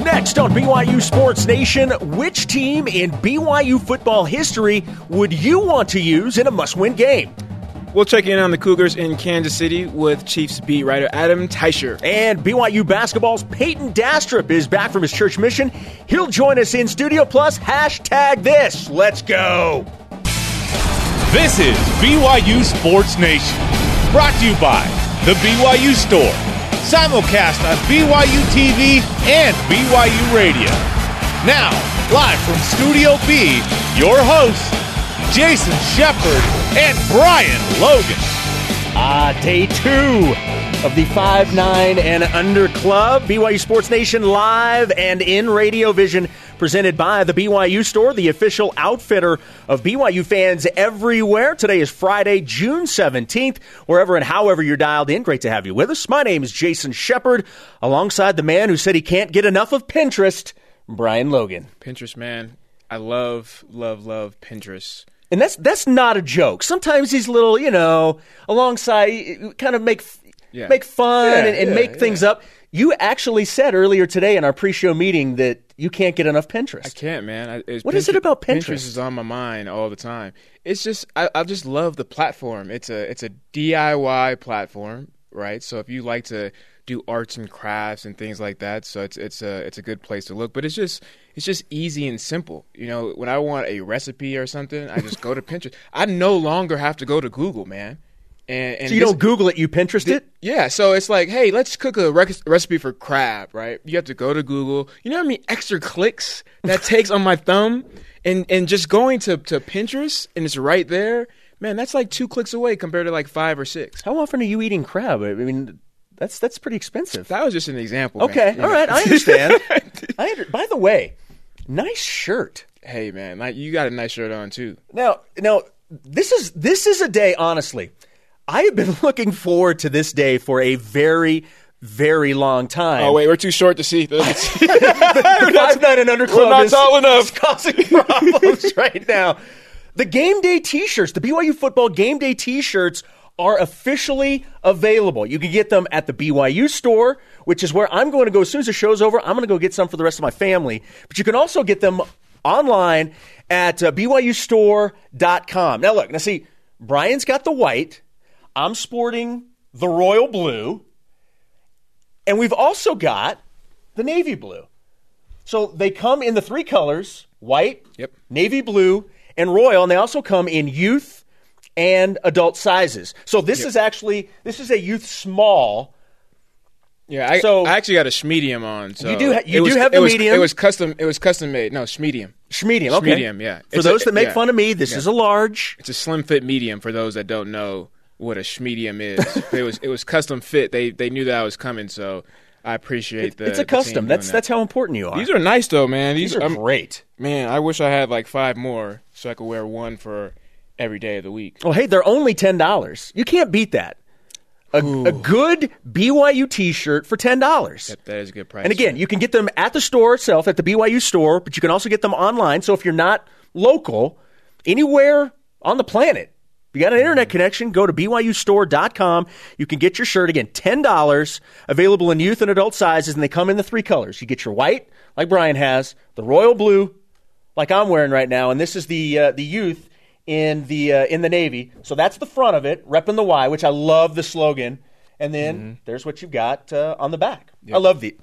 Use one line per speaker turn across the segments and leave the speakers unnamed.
Next on BYU Sports Nation, which team in BYU football history would you want to use in a must win game?
We'll check in on the Cougars in Kansas City with Chiefs beat writer Adam Teicher.
And BYU basketball's Payton Dastrup is back from his church mission. He'll join us in studio. Plus, hashtag this. Let's go.
This is BYU Sports Nation, brought to you by the BYU Store, simulcast on BYU TV and BYU Radio. Now, live from Studio B, your hosts, Jason Shepherd and Brian Logan.
Ah, day two of the 5 9 and under club. BYU Sports Nation live and in Radio Vision, presented by the BYU Store, the official outfitter of BYU fans everywhere. Today is Friday, June 17th. Wherever and however you're dialed in, great to have you with us. My name is Jason Shepherd, alongside the man who said he can't get enough of Pinterest, Brian Logan.
Pinterest, man. I love, love, love Pinterest.
And that's that's not a joke. Sometimes these little, you know, alongside kind of make
Yeah.
make fun
Yeah,
and, and
yeah,
make things up. You actually said earlier today in our pre-show meeting that you can't get enough Pinterest.
I can't, man. I, it's
What is it about Pinterest?
Pinterest is on my mind all the time. It's just I, I just love the platform. It's a it's a DIY platform, right? So if you like to do arts and crafts and things like that, so it's it's a it's a good place to look. But it's just it's just easy and simple. You know, when I want a recipe or something, I just go to Pinterest. I no longer have to go to Google, man. And, and
so you
this-
don't Google it, you Pinterest it.
yeah, so it's like, hey, let's cook a rec- recipe for crab, right? You have to go to Google. You know how many extra clicks that takes on my thumb, and and just going to to Pinterest and it's right there. Man, that's like two clicks away compared to like five or six.
How often are you eating crab? I mean, that's that's pretty expensive.
That was just an example.
Okay,
You
all right, I understand. I under, by the way, nice shirt.
hey, man, like you got a nice shirt on too.
Now, now this is this is a day. Honestly, I have been looking forward to this day for a very, very long time.
Oh wait, we're too short to see.
the five nine and under club
not
is,
tall enough.
is causing problems right now. The game day T-shirts, the BYU football game day T-shirts, are officially available. You can get them at the BYU store, which is where I'm going to go as soon as the show's over. I'm going to go get some for the rest of my family. But you can also get them online at uh, BYUStore.com. Now look, now see, Brian's got the white. I'm sporting the royal blue. And we've also got the navy blue. So they come in the three colors white,
Yep.
navy blue, and royal. And they also come in youth and adult sizes. So this is actually this is a youth small.
Yeah, I,
So-
I actually got a schmedium on. So
You do ha- you
was,
do have the
was,
medium?
It was custom. It was custom made. No, schmedium.
Medium, okay.
Medium, yeah.
For
It's a-
those that make
yeah.
fun of me, this is a large.
It's a slim fit medium for those that don't know what a schmedium is. it was it was custom fit. They they knew that I was coming, so I appreciate the.
it's a
the
custom. That's
that.
that's how important you are.
These are nice though, man.
These
These,
are
I'm-
great.
Man, I wish I had like five more so I could wear one for every day of the week.
Well, hey, they're only ten dollars. You can't beat that. A, a good BYU T-shirt for ten dollars.
That, that is a good price.
And again, you can get them at the store itself, at the BYU store, but you can also get them online. So if you're not local, anywhere on the planet, you got an internet connection, go to BYUstore.com. You can get your shirt again, $10, available in youth and adult sizes, and they come in the three colors. You get your white, like Brian has, the royal blue, like I'm wearing right now, and this is the uh, the youth in the uh, in the navy. So that's the front of it, repping the Y, which I love the slogan. And then there's what you've got uh, on the back. I love the.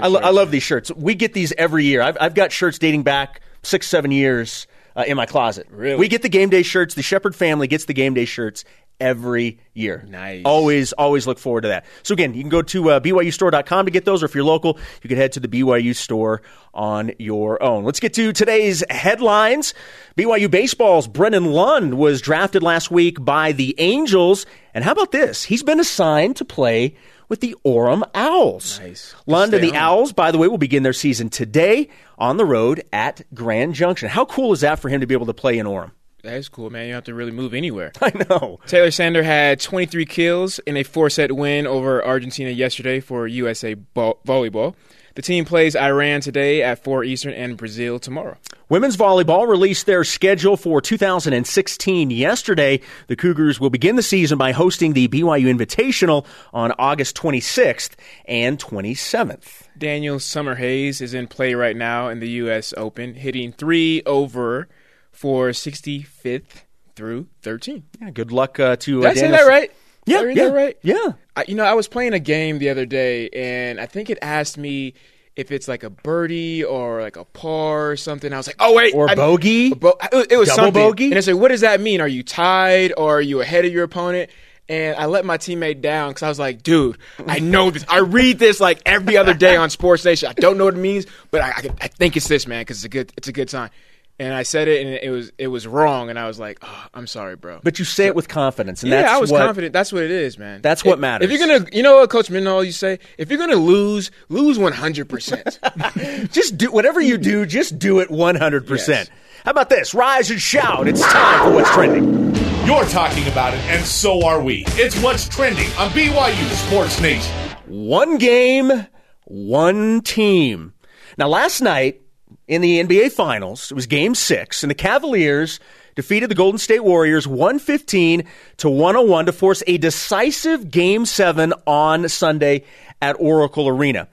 I, lo- I love these shirts. We get these every year. I've, I've got shirts dating back six, seven years uh, in my closet.
Really?
We get the game day shirts. The Shepherd family gets the game day shirts every year.
Nice.
Always, always look forward to that. So again, you can go to uh, BYUstore.com to get those, or if you're local, you can head to the BYU store on your own. Let's get to today's headlines. BYU baseball's Brennan Lund was drafted last week by the Angels, and how about this? He's been assigned to play with the Orem Owls.
Nice.
Lund and the
on.
Owls, by the way, will begin their season today on the road at Grand Junction. How cool is that for him to be able to play in Orem?
That is cool, man. You don't have to really move anywhere.
I know.
Taylor Sander had 23 kills in a four set win over Argentina yesterday for USA vo- volleyball. the team plays Iran today at 4 Eastern and Brazil tomorrow.
Women's volleyball released their schedule for 2016 yesterday. The Cougars will begin the season by hosting the BYU Invitational on August 26th and 27th.
Daniel Summerhays is in play right now in the U.S. Open, hitting three over for 65th through 13.
Yeah, good luck uh, to
Did
uh,
I say that right?
Yeah,
Did I read
yeah,
that right?
yeah.
I, you know, I was playing a game the other day, and I think it asked me if it's like a birdie or like a par or something. I was like, oh wait,
Or
I-
bogey?
bo- it, was
Double
something.
bogey?
And I said, what does that mean? Are you tied or are you ahead of your opponent? And I let my teammate down because I was like, dude, I know this. I read this like every other day on Sports Nation. I don't know what it means, but I, I, I think it's this, man, because it's a good, it's a good sign. And I said it, and it was, it was wrong, and I was like, oh, I'm sorry, bro.
But you say it with confidence, and
Yeah,
that's
I was
what,
confident. That's what it is, man.
That's what
If-
matters.
If you're gonna, you know what Coach Minol, you say, if you're gonna lose, lose 100. percent
Just do whatever you do, just do it 100%. How about this? Rise and shout. It's time for what's trending.
You're talking about it, and so are we. It's what's trending on BYU Sports Nation.
One game, one team. Now, last night in the NBA Finals, it was game six, and the Cavaliers defeated the Golden State Warriors 115 to 101 to force a decisive game seven on Sunday at Oracle Arena.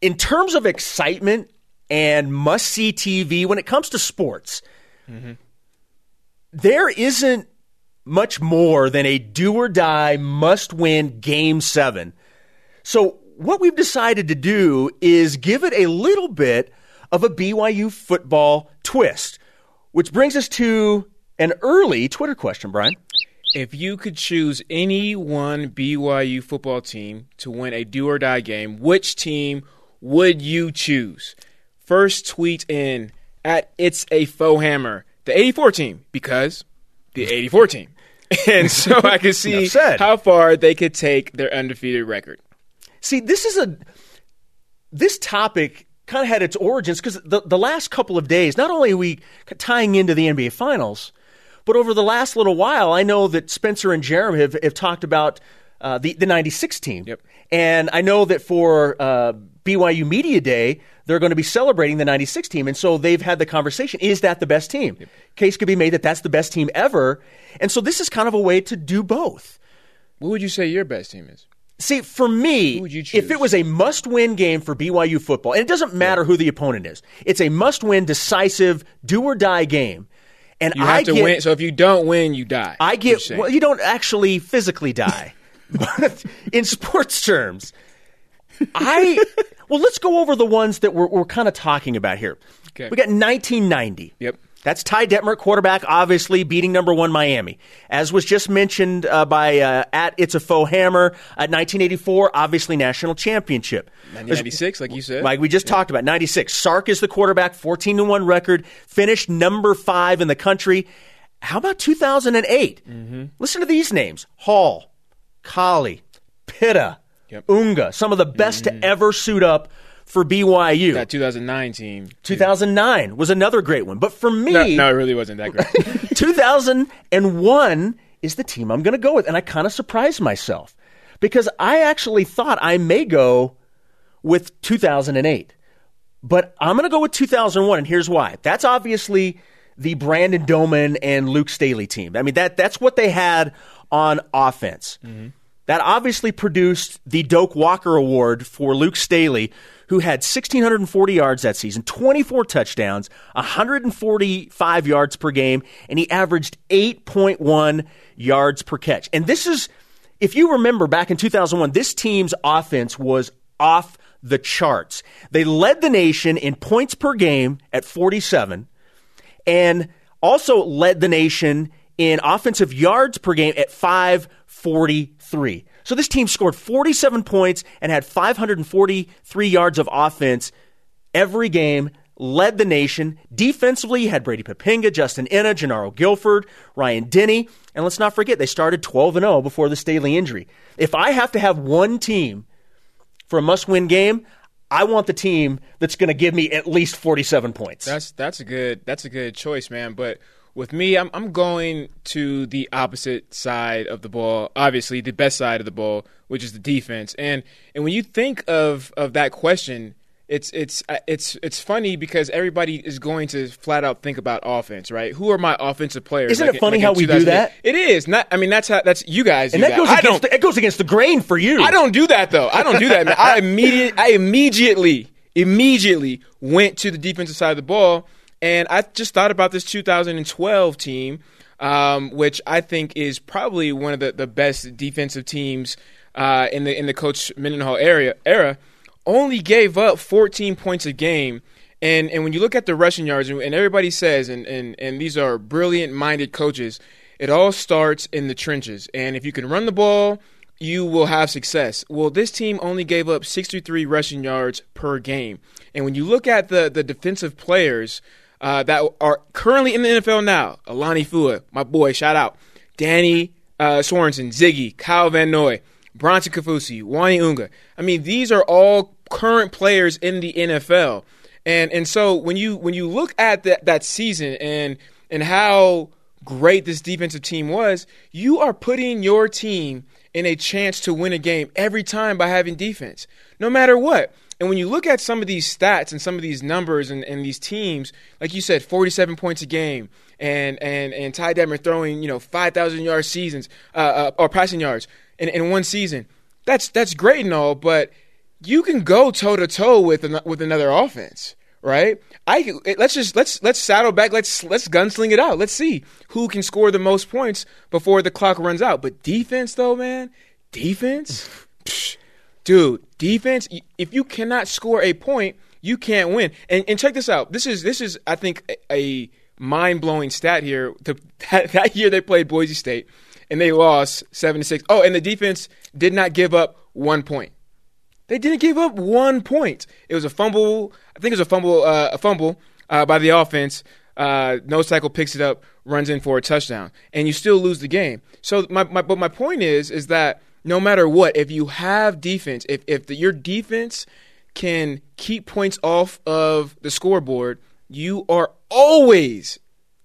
In terms of excitement and must see TV, when it comes to sports, mm-hmm. there isn't much more than a do or die must win game seven. So, what we've decided to do is give it a little bit of a BYU football twist, which brings us to an early Twitter question, Brian.
if you could choose any one BYU football team to win a do or die game, which team would you choose? First tweet in at it's a faux hammer, the 84 team, because the 84 team. And so I could see how far they could take their undefeated record.
See, this is a this topic kind of had its origins because the, the last couple of days, not only are we tying into the NBA Finals, but over the last little while, I know that Spencer and Jeremy have, have talked about uh, the the '96 team,
Yep.
and I know that for uh, BYU Media Day, they're going to be celebrating the '96 team, and so they've had the conversation: Is that the best team? Case could be made that that's the best team ever, and so this is kind of a way to do both.
What would you say your best team is?
See, for me,
Who would you choose?
if it was a must-win game for BYU football, and it doesn't matter who the opponent is, it's a must-win, decisive, do-or-die game. And
You
I
have to
get,
win. So if you don't win, you die.
I get. Well, you don't actually physically die, but in sports terms, I. Well, let's go over the ones that we're, we're kind of talking about here.
Okay.
We got 1990.
Yep.
That's Ty Detmer, quarterback, obviously beating number one Miami. As was just mentioned uh, by uh, at It's a Faux Hammer, at 1984, obviously national championship.
1996, like you said.
Like we just talked about, 96. Sark is the quarterback, 14 to 1 record, finished number five in the country. How about 2008?
Mm-hmm.
Listen to these names Hall, Collie, Pitta,
Yep. Mm-hmm.
Unga, some of the best to ever suit up for BYU.
that 2009 team.
2009 was another great one. But for me,
No, no, it really wasn't that great.
2001 is the team I'm going to go with. And I kind of surprised myself because I actually thought I may go with 2008. But I'm going to go with 2001, and here's why. That's obviously the Brandon Doman and Luke Staley team. I mean, that that's what they had on offense. Mm-hmm. That obviously produced the Doak Walker Award for Luke Staley, who had 1,640 yards that season, 24 touchdowns, 145 yards per game, and he averaged 8.1 yards per catch. And this is, if you remember back in 2001, this team's offense was off the charts. They led the nation in points per game at 47 and also led the nation in offensive yards per game at 543. So this team scored 47 points and had 543 yards of offense every game, led the nation. Defensively, you had Brady Poppinga, Justin Ena, Jenaro Gilford, Ryan Denney, and let's not forget they started 12 and 0 before the Staley injury. If I have to have one team for a must-win game, I want the team that's going to give me at least 47 points.
That's that's a good that's a good choice, man. But with me, I'm I'm going to the opposite side of the ball. Obviously, the best side of the ball, which is the defense. And and when you think of of that question, it's it's uh, it's it's funny because everybody is going to flat out think about offense, right? Who are my offensive players?
Isn't
like-
it funny
like
how we do that?
It is not. I mean, that's how that's you guys.
And
do
that goes
I
against the, it goes against the grain for you.
I don't do that though. I don't do that. Man. I immediate. I immediately immediately went to the defensive side of the ball, and I just thought about this 2012 team, um, which I think is probably one of the, the best defensive teams uh, in the in the Coach Mendenhall area era. Only gave up 14 points a game. And, and when you look at the rushing yards, and, everybody says, and, and, and these are brilliant minded coaches, it all starts in the trenches. And if you can run the ball, you will have success. Well, this team only gave up 63 rushing yards per game. And when you look at the, the defensive players uh, that are currently in the NFL now, Alani Fua, my boy, shout out, Danny uh, Sorensen, Ziggy, Kyle Van Noy, Bronson Kaufusi, Uani Unga. I mean, these are all current players in the NFL. And and so when you when you look at that that season and and how great this defensive team was, you are putting your team in a chance to win a game every time by having defense, no matter what. And when you look at some of these stats and some of these numbers and, and these teams, like you said, 47 points a game, and and and Ty Detmer throwing you know 5,000 yard seasons uh, uh, or passing yards in, in one season, that's that's great and all, but you can go toe to toe with an, with another offense, right? I let's just let's let's saddle back. Let's let's gunsling it out. Let's see who can score the most points before the clock runs out. But defense, though, man, defense, Psh, dude, defense. If you cannot score a point, you can't win. And and check this out. This is this is I think a, mind blowing stat here. The, that, that year they played Boise State and they lost seven to six. Oh, and the defense did not give up one point. They didn't give up one point. It was a fumble. I think it was a fumble. Uh, a fumble uh, by the offense. Uh, nose tackle picks it up, runs in for a touchdown, and you still lose the game. So my, my but my point is is that no matter what, if you have defense, if if the, your defense can keep points off of the scoreboard, you are always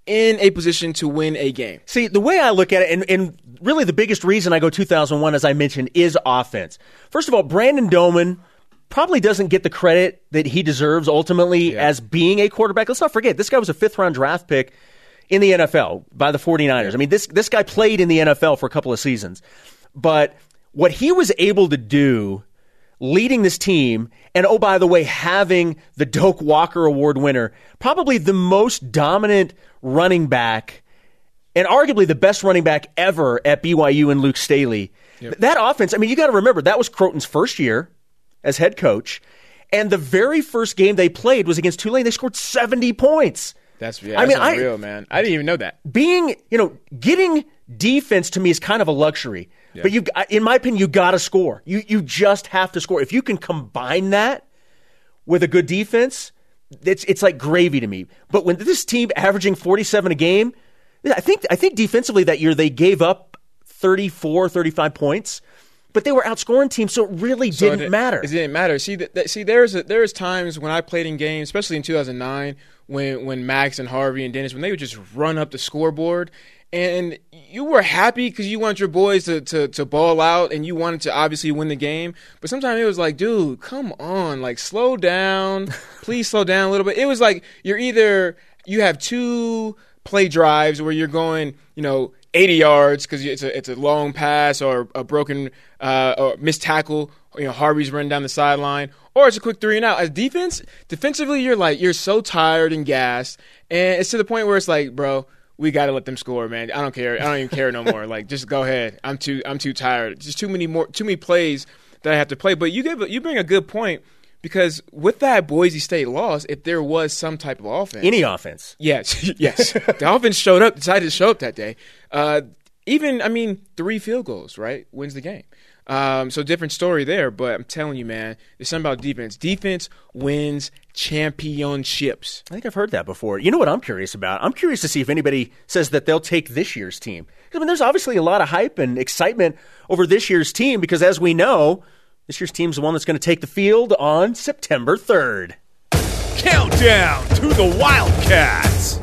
in a position to win a game.
See, the way I look at it, and, and really the biggest reason I go 2001, as I mentioned, is offense. First of all, Brandon Doman probably doesn't get the credit that he deserves ultimately as being a quarterback. Let's not forget, this guy was a fifth round draft pick in the NFL by the 49ers. I mean, this, this guy played in the NFL for a couple of seasons. But what he was able to do leading this team, and oh, by the way, having the Doak Walker Award winner, probably the most dominant running back and arguably the best running back ever at BYU and Luke Staley. That offense, I mean, you got to remember, that was Crowton's first year as head coach. And the very first game they played was against Tulane. They scored 70 points.
That's yeah,
I
that's
mean, I-
man. I didn't even know that.
Being, you know, getting defense to me is kind of a luxury. But you, in my opinion, you got to score. You you just have to score. If you can combine that with a good defense, it's it's like gravy to me. But when this team averaging 47 a game, I think I think defensively that year they gave up 34, 35 points, but they were outscoring teams, so it really
So
didn't
it,
matter.
It didn't matter. See, that, that, see, there's a, there's times when I played in games, especially in 2009, when when Max and Harvey and Dennis, when they would just run up the scoreboard, and you were happy because you want your boys to, to to ball out, and you wanted to obviously win the game. But sometimes it was like, dude, come on, like slow down, please slow down a little bit. It was like you're either you have two play drives where you're going, you know, 80 yards because it's a it's a long pass or a broken uh, or missed tackle. You know, Harvey's running down the sideline, or it's a quick three and out. As defense, defensively, you're like you're so tired and gassed, and it's to the point where it's like, bro, we got to let them score, man. I don't care. I don't even care no more. Like, just go ahead. I'm too I'm too tired. Just too many more too many plays that I have to play. But you give you bring a good point because with that Boise State loss, if there was some type of offense,
Any offense.
Yes, yes. the offense showed up, decided to show up that day. Uh, even, I mean, three field goals, right? Wins the game. Um, so different story there, but I'm telling you, man, there's something about defense. Defense wins championships.
I think I've heard that before. You know what I'm curious about? I'm curious to see if anybody says that they'll take this year's team. I mean, there's obviously a lot of hype and excitement over this year's team because, as we know, this year's team's the one that's going to take the field on September 3rd.
Countdown to the Wildcats.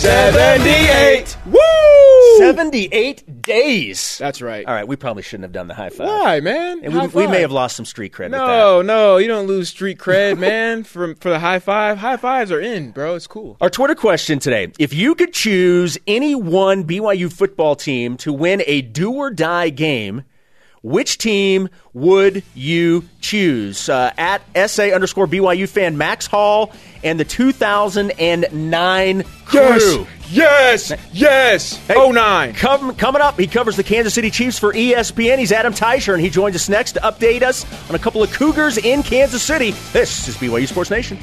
78!
Woo! 78 days.
That's right.
All right, we probably shouldn't have done the high five.
Why, man?
And we, we may have lost some street cred.
No, no, you don't lose street cred, man. for for the high five, high fives are in, bro. It's cool.
Our Twitter question today: If you could choose any one BYU football team to win a do or die game, which team would you choose? Uh, at SA underscore BYU fan Max Hall and the 2009 crew.
yes, yes.
Hey,
Oh nine.
com- coming up, he covers the Kansas City Chiefs for ESPN. He's Adam Teicher, and he joins us next to update us on a couple of Cougars in Kansas City. This is BYU Sports Nation.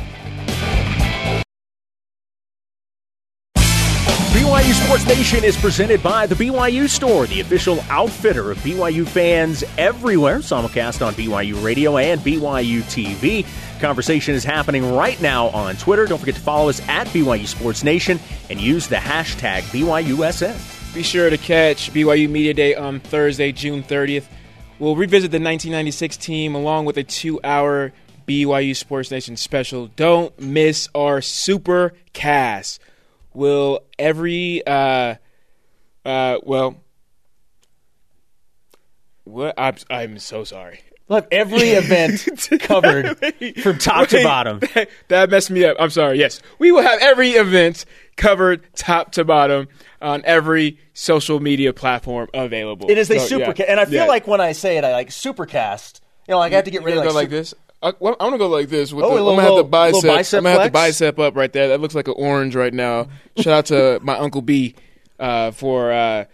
BYU Sports Nation is presented by the BYU Store, the official outfitter of BYU fans everywhere. Simulcast on BYU Radio and BYU TV. Conversation is happening right now on Twitter. Don't forget to follow us at BYU Sports Nation and use the hashtag BYUSN.
Be sure to catch BYU Media Day on Thursday, June 30th. We'll revisit the 1996 team along with a two-hour BYU Sports Nation special. Don't miss our super cast. Will every uh uh well what I'm I'm so sorry.
We'll have every event covered from top to bottom.
That, that messed me up. I'm sorry. Yes, we will have every event covered top to bottom on every social media platform available.
It is a
So, yeah.
supercast, and I feel
Yeah.
like when I say it, I like supercast. You know, like I have to get rid of like,
go like this. I, well, I'm gonna go like this. With
Oh,
the,
little-
I'm gonna have the bicep.
bicep
I'm gonna have the bicep up right there. That looks like an orange right now. Shout out to my uncle B uh, for uh,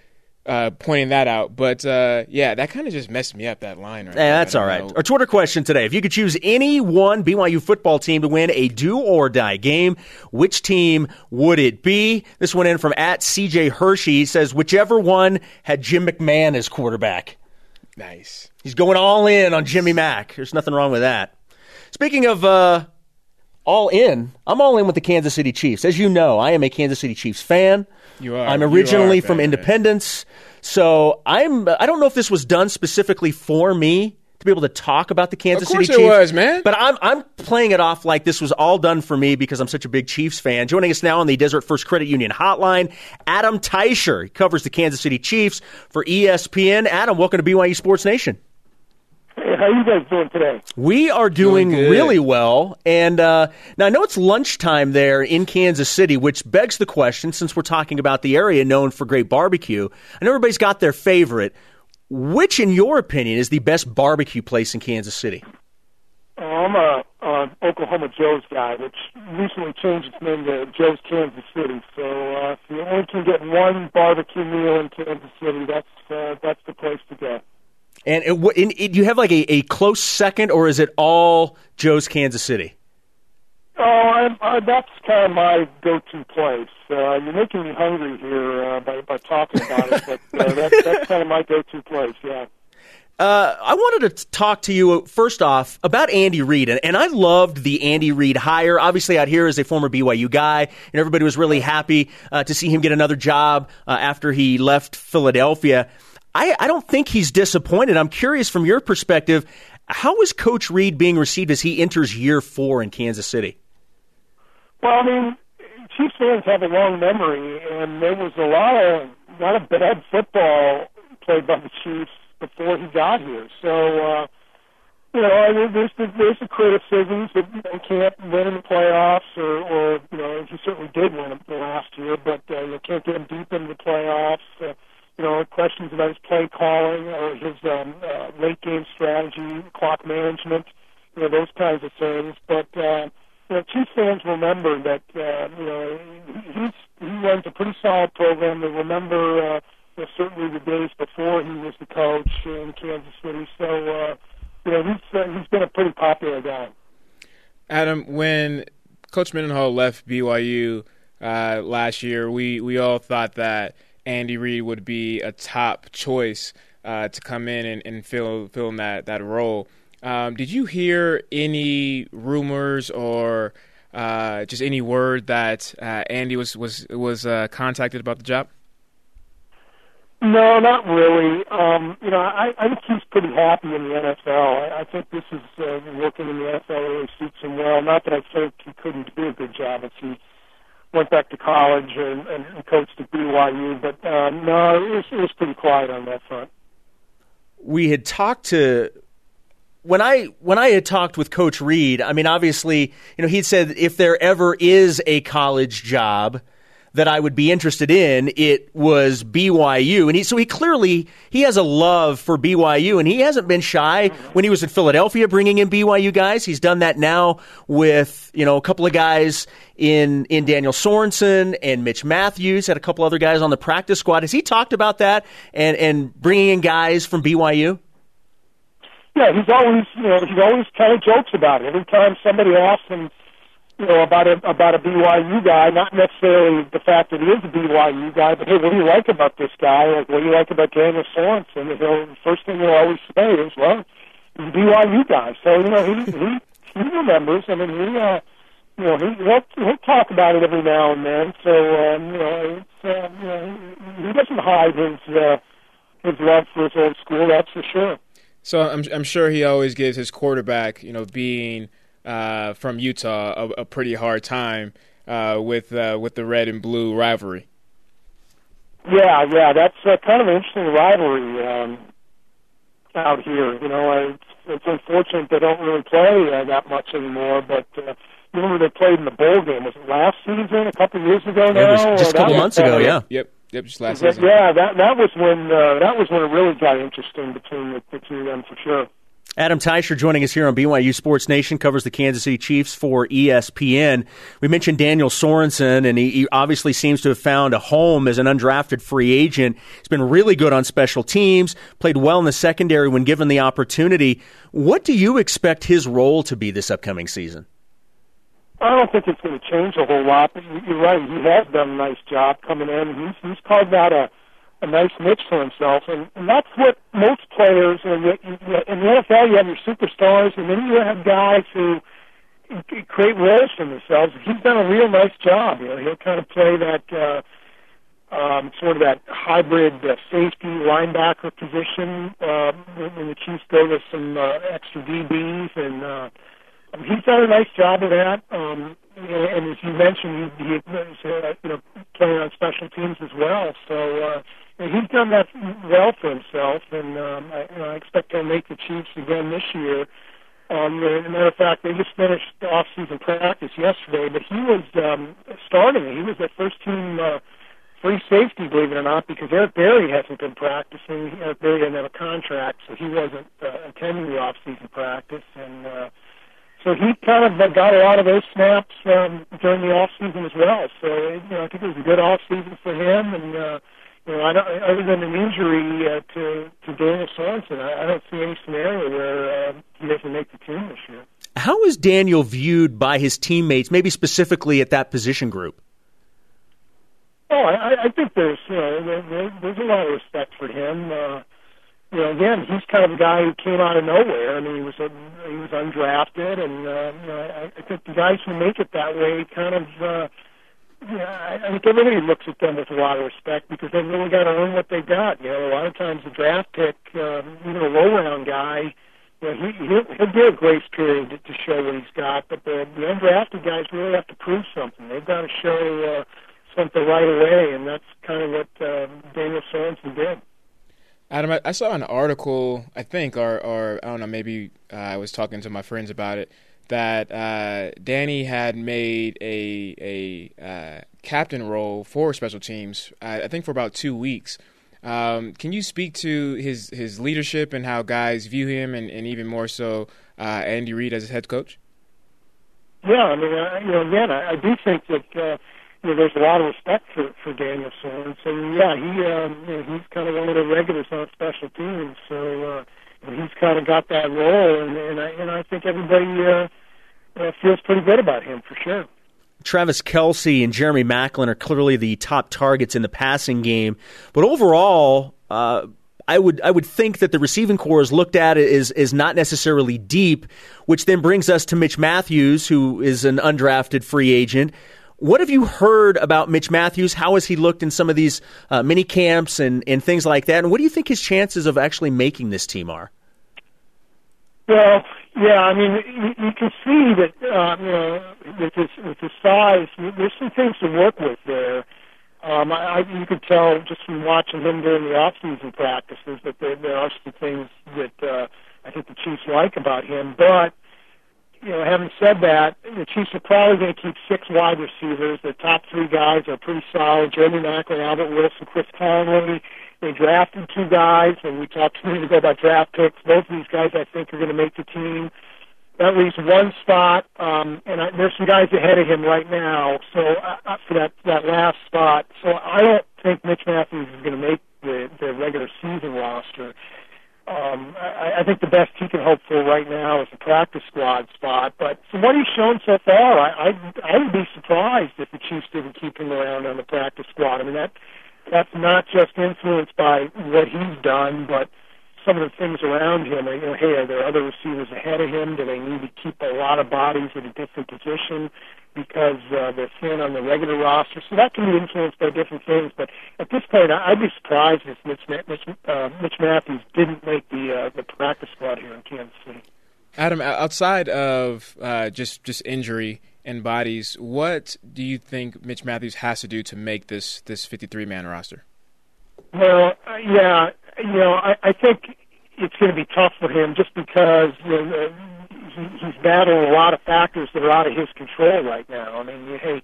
uh, pointing that out. But uh, yeah, that kind of just messed me up. That line right. There.
that's all right.
know.
Our Twitter question today: If you could choose any one BYU football team to win a do or die game, which team would it be? This one in from at CJ Hershey He says whichever one had Jim McMahon as quarterback.
Nice.
He's going all in on Jimmy Mack. There's nothing wrong with that. Speaking of uh, all in, I'm all in with the Kansas City Chiefs. As you know, I am a Kansas City Chiefs fan.
You are.
I'm originally
are
from. Independence, so I'm. I don't know if this was done specifically for me to be able to talk about the Kansas
Of course
City
it
Chiefs.
was, man.
But I'm I'm playing it off like this was all done for me because I'm such a big Chiefs fan. Joining us now on the Deseret First Credit Union Hotline, Adam Teicher. He covers the Kansas City Chiefs for ESPN. Adam, welcome to BYU Sports Nation.
Hey, how you guys doing today?
We are doing,
Doing
really well. And uh, now I know it's lunchtime there in Kansas City, which begs the question since we're talking about the area known for great barbecue, I know everybody's got their favorite. Which, in your opinion, is the best barbecue place in Kansas City?
Uh, I'm a, a Oklahoma Joe's guy, which recently changed its name to Joe's Kansas City. So uh, if you only can get one barbecue meal in Kansas City, that's uh, that's the place to go.
And it, in, it, do you have like a, a close second, or is it all Joe's Kansas City?
Oh, I'm, uh, that's kind of my go-to place. Uh, you're making me hungry here uh, by, by talking about it, but uh, that's, that's kind of my go-to place. Yeah.
Uh, I wanted to talk to you uh, first off about Andy Reid, and, and I loved the Andy Reid hire. Obviously, out here as a former BYU guy, and everybody was really happy uh, to see him get another job uh, after he left Philadelphia. I, I don't think he's disappointed. I'm curious from your perspective, how is Coach Reid being received as he enters year four in Kansas City?
Well, I mean, Chiefs fans have a long memory, and there was a lot of not a bad football played by the Chiefs before he got here. So, uh, you know, I mean, there's the, there's the criticisms that you can't win in the playoffs, or, or you know, he certainly did win it last year, but uh, you can't get him deep into the playoffs. Uh, you know, questions about his play calling or his um, uh, late game strategy, clock management, you know, those kinds of things. But uh, you know, Chiefs fans remember that uh, you know he's he runs a pretty solid program. They remember uh, you know, certainly the days before he was the coach in Kansas City. So uh, you know he's uh, he's been a pretty popular guy.
Adam, when Coach Mendenhall left BYU uh, last year, we, we all thought that Andy Reid would be a top choice uh, to come in and, and fill fill in that that role. Um, did you hear any rumors or uh, just any word that uh, Andy was was was uh, contacted about the job?
No, not really. Um, you know, I, I think he's pretty happy in the NFL. I, I think this is uh, working in the NFL really suits him well. Not that I think he couldn't do a good job if he went back to college and, and coached at BYU. But uh, no, it was, it was pretty quiet on that front.
We had talked to when I when I had talked with Coach Reid. I mean, obviously, you know, he'd said if there ever is a college job that I would be interested in, it was BYU. And he, so he clearly, he has a love for BYU and he hasn't been shy when he was in Philadelphia bringing in BYU guys. He's done that now with, you know, a couple of guys in, in Daniel Sorensen and Mitch Matthews, had a couple other guys on the practice squad. Has he talked about that and, and bringing in guys from BYU?
Yeah, he's always, you know, he's always kind of jokes about it. Every time somebody asks him, you know, about a about a BYU guy, not necessarily the fact that he is a BYU guy, but hey, what do you like about this guy? Like, what do you like about Daniel Sorensen? And he'll, the first thing he'll always say is, well, he's a BYU guy. So you know, he he he remembers. I mean, he uh, you know, he he'll, he'll talk about it every now and then. So um, you know, it's uh, you know, he, he doesn't hide his uh, his love for his old school. That's for sure.
So I'm I'm sure he always gives his quarterback, you know, being uh, from Utah a, a, pretty hard time uh, with uh, with the red and blue rivalry.
Yeah, yeah, that's uh, kind of an interesting rivalry um, out here. You know, it's, it's unfortunate they don't really play uh, that much anymore. But uh, you remember they played in the bowl game? Was it last season? A couple of years ago now?
It was just a couple months ago. Yeah.
Yep. Yep. Just last season.
Yeah, that that was when uh, that was when it really got interesting between the, the two of them for sure.
Adam Teicher joining us here on BYU Sports Nation covers the Kansas City Chiefs for ESPN. We mentioned Daniel Sorensen, and he, he, obviously seems to have found a home as an undrafted free agent. He's been really good on special teams, played well in the secondary when given the opportunity. What do you expect his role to be this upcoming season?
I don't think it's going to change a whole lot. But you're right; he has done a nice job coming in. He's he's carved out a a nice niche for himself, and, and that's what most players in the, NFL. You have your superstars, and then you have guys who create roles for themselves. He's done a real nice job. You know, he'll kind of play that uh, um, sort of that hybrid uh, safety linebacker position uh, when the Chiefs go with some uh, extra DBs, and uh, he's done a nice job of that. Um, and as you mentioned, he, he uh, you know playing on special teams as well. So. Uh, he's done that well for himself, and um, I, you know, I expect he'll make the Chiefs again this year. Um, as a matter of fact, they just finished off-season practice yesterday, but he was um, starting. He was their first team uh, free safety, believe it or not, because Eric Berry hasn't been practicing. Eric Berry didn't have a contract, so he wasn't uh, attending the off-season practice, and uh, so he kind of got a lot of those snaps um, during the off-season as well. So you know, I think it was a good off-season for him, and. Uh, you know, I don't, other than an injury uh, to to Daniel Sorensen, I, I don't see any scenario where uh, he doesn't make the team this year.
How is Daniel viewed by his teammates, maybe specifically at that position group?
Oh, I, I think there's you know there, there's a lot of respect for him. Uh, you know, again, he's kind of a guy who came out of nowhere. I mean, he was a, he was undrafted, and uh, you know, I, I think the guys who make it that way kind of. Uh, yeah, I think everybody looks at them with a lot of respect because they've really got to earn what they got. You know, a lot of times the draft pick, um, even a low round guy, you know, he he'll, he'll get a grace period to, to show what he's got, but the the undrafted guys really have to prove something. They've got to show uh, something right away, and that's kind of what uh, Daniel Sorensen did.
Adam, I, I saw an article, I think, or or I don't know, maybe uh, I was talking to my friends about it that uh, Danny had made a a uh, captain role for special teams. I think for about two weeks. Um, can you speak to his his leadership and how guys view him, and, and even more so uh, Andy Reid as his head coach?
Yeah, I mean, uh, you know, again, I, I do think that you know there's a lot of respect for for Daniel Sorensen. Yeah, he um, you know, he's kind of one of the regulars on special teams, so. Uh, he's kind of got that role, and, and I and I think everybody uh, uh, feels pretty good about him for sure.
Travis Kelce and Jeremy Maclin are clearly the top targets in the passing game, but overall, uh, I would I would think that the receiving corps is looked at is is not necessarily deep, which then brings us to Mitch Matthews, who is an undrafted free agent. What have you heard about Mitch Matthews? How has he looked in some of these uh, mini camps and, and things like that? And what do you think his chances of actually making this team are?
Well, yeah, I mean, you, you can see that uh, you know with his with his size, there's some things to work with there. Um, I, I, you could tell just from watching him during the off-season practices that there, there are some things that uh, I think the Chiefs like about him. But you know, having said that, the Chiefs are probably going to keep six wide receivers. The top three guys are pretty solid: Jeremy Maclin, Albert Wilson, Chris Conley. They drafted two guys, and we talked a minute ago about draft picks. Both of these guys, I think, are going to make the team. That leaves one spot, um, and I, there's some guys ahead of him right now. So uh, uh for that that last spot, so I don't think Mitch Matthews is going to make the the regular season roster. Um, I, I think the best he can hope for right now is a practice squad spot. But from what he's shown so far, I I, I would be surprised if the Chiefs didn't keep him around on the practice squad. I mean that that's not just influenced by what he's done, but some of the things around him. You know, hey, are there other receivers ahead of him? Do they need to keep a lot of bodies at a different position because uh, they're thin on the regular roster? So that can be influenced by different things. But at this point, I'd be surprised if Mitch, Mitch, uh, Mitch Matthews didn't make the uh, the practice squad here in Kansas City.
Adam, outside of uh, just just injury and bodies, what do you think Mitch Matthews has to do to make this this 53 man roster?
Well, uh, yeah, you know, I, I think it's going to be tough for him just because you he, he's battling a lot of factors that are out of his control right now. I mean, hey,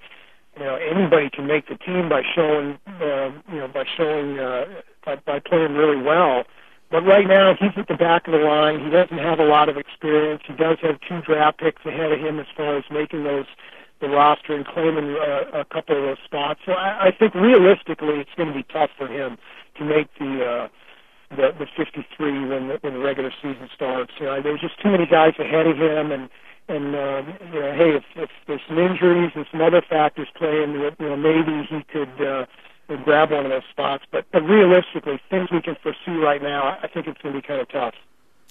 you know, anybody can make the team by showing, uh, you know, by showing, uh, by, by playing really well. But right now, he's at the back of the line. He doesn't have a lot of experience. He does have two draft picks ahead of him as far as making those the roster and claiming uh, a couple of those spots. So I, I think realistically, it's going to be tough for him to make the uh, the, the 53 when the, when the regular season starts. You know, there's just too many guys ahead of him, and and uh, you know, hey, if, if there's some injuries and some other factors playing, you know, maybe he could. Uh, grab one of those spots, but, but realistically, things we can foresee right now, I think it's going to be kind of tough.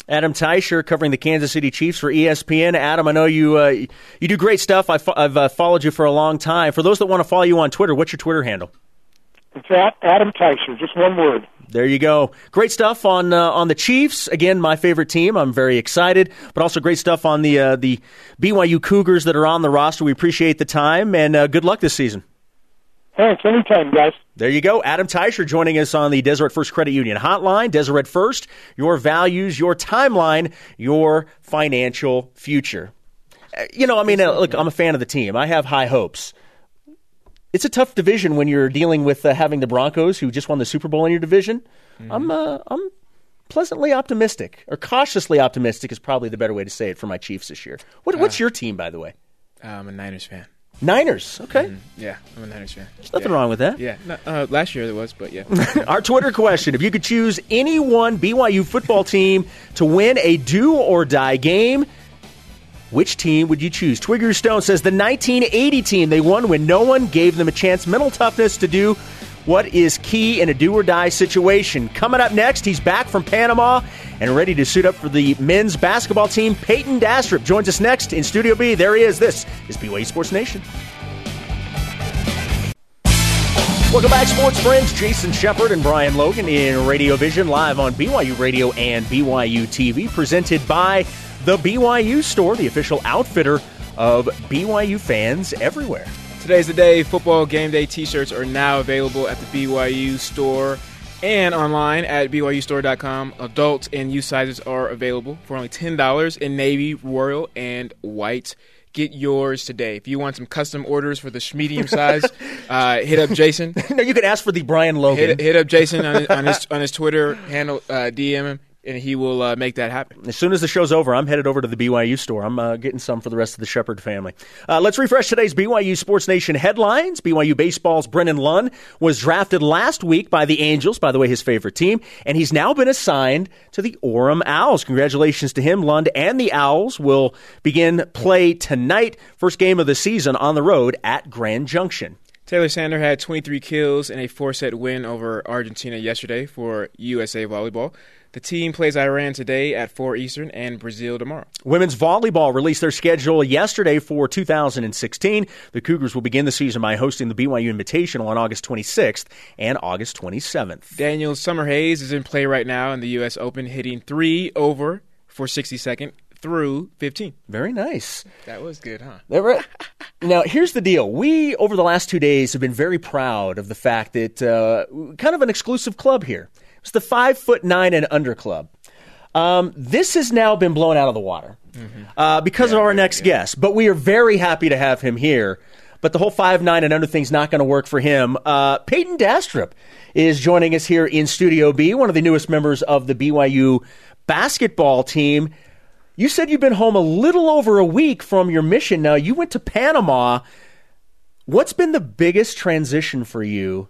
Adam Teicher covering the Kansas City Chiefs for ESPN. Adam, I know you uh, you do great stuff. I've, I've uh, followed you for a long time. For those that want to follow you on Twitter, what's your Twitter handle?
It's at Adam Teicher, just one word.
There you go. Great stuff on uh, on the Chiefs. Again, my favorite team. I'm very excited, but also great stuff on the uh, the BYU Cougars that are on the roster. We appreciate the time and uh, good luck this season.
Thanks. Anytime, guys.
There you go. Adam Teicher joining us on the Deseret First Credit Union hotline. Deseret First, your values, your timeline, your financial future. Uh, you know, I mean, uh, look, I'm a fan of the team. I have high hopes. It's a tough division when you're dealing with uh, having the Broncos, who just won the Super Bowl in your division. Mm-hmm. I'm, uh, I'm pleasantly optimistic, or cautiously optimistic is probably the better way to say it for my Chiefs this year. What, what's uh, your team, by the way?
I'm a Niners fan.
Niners. Okay. Mm,
yeah, I'm a Niners fan.
There's nothing
yeah.
wrong with that.
Yeah. No, uh, last year there was, but yeah.
Our Twitter question: If you could choose any one BYU football team to win a do or die game, which team would you choose? Twigger Stone says the 1980 team. They won when no one gave them a chance. Mental toughness to do what is key in a do or die situation. Coming up next, he's back from Panama and ready to suit up for the men's basketball team. Payton Dastrup joins us next in Studio B. There he is. This is BYU Sports Nation. Welcome back, sports friends. Jason Shepherd and Brian Logan in Radio Vision, live on BYU Radio and BYU TV, presented by the BYU Store, the official outfitter of BYU fans everywhere.
Today's the day. Football game day t shirts are now available at the BYU store and online at BYUstore.com. Adult and youth sizes are available for only $10 in navy, royal, and white. Get yours today. If you want some custom orders for the medium size, uh, hit up Jason.
no, you can ask for the Brian Logan.
Hit, hit up Jason on, on, his on his Twitter handle. Uh, DM him and he will uh, make that happen.
As soon as the show's over, I'm headed over to the BYU store. I'm uh, getting some for the rest of the Shepherd family. Uh, let's refresh today's BYU Sports Nation headlines. BYU baseball's Brennan Lund was drafted last week by the Angels, by the way, his favorite team, and he's now been assigned to the Orem Owls. Congratulations to him. Lund and the Owls will begin play tonight, first game of the season on the road at Grand Junction.
Taylor Sander had 23 kills in a four set win over Argentina yesterday for USA Volleyball. The team plays Iran today at 4 Eastern and Brazil tomorrow.
Women's volleyball released their schedule yesterday for 2016. The Cougars will begin the season by hosting the BYU Invitational on August 26th and August 27th.
Daniel Summerhays is in play right now in the U.S. Open, hitting three over for 62nd. through 15.
Very nice.
That was good, huh?
Now, here's the deal. We, over the last two days, have been very proud of the fact that uh, kind of an exclusive club here. It's the five foot nine and under club. Um, this has now been blown out of the water uh, because of our next guest, but we are very happy to have him here. But the whole five nine and under thing's not going to work for him. Uh, Payton Dastrup is joining us here in Studio B, one of the newest members of the BYU basketball team. You said you've been home a little over a week from your mission. Now you went to Panama. What's been the biggest transition for you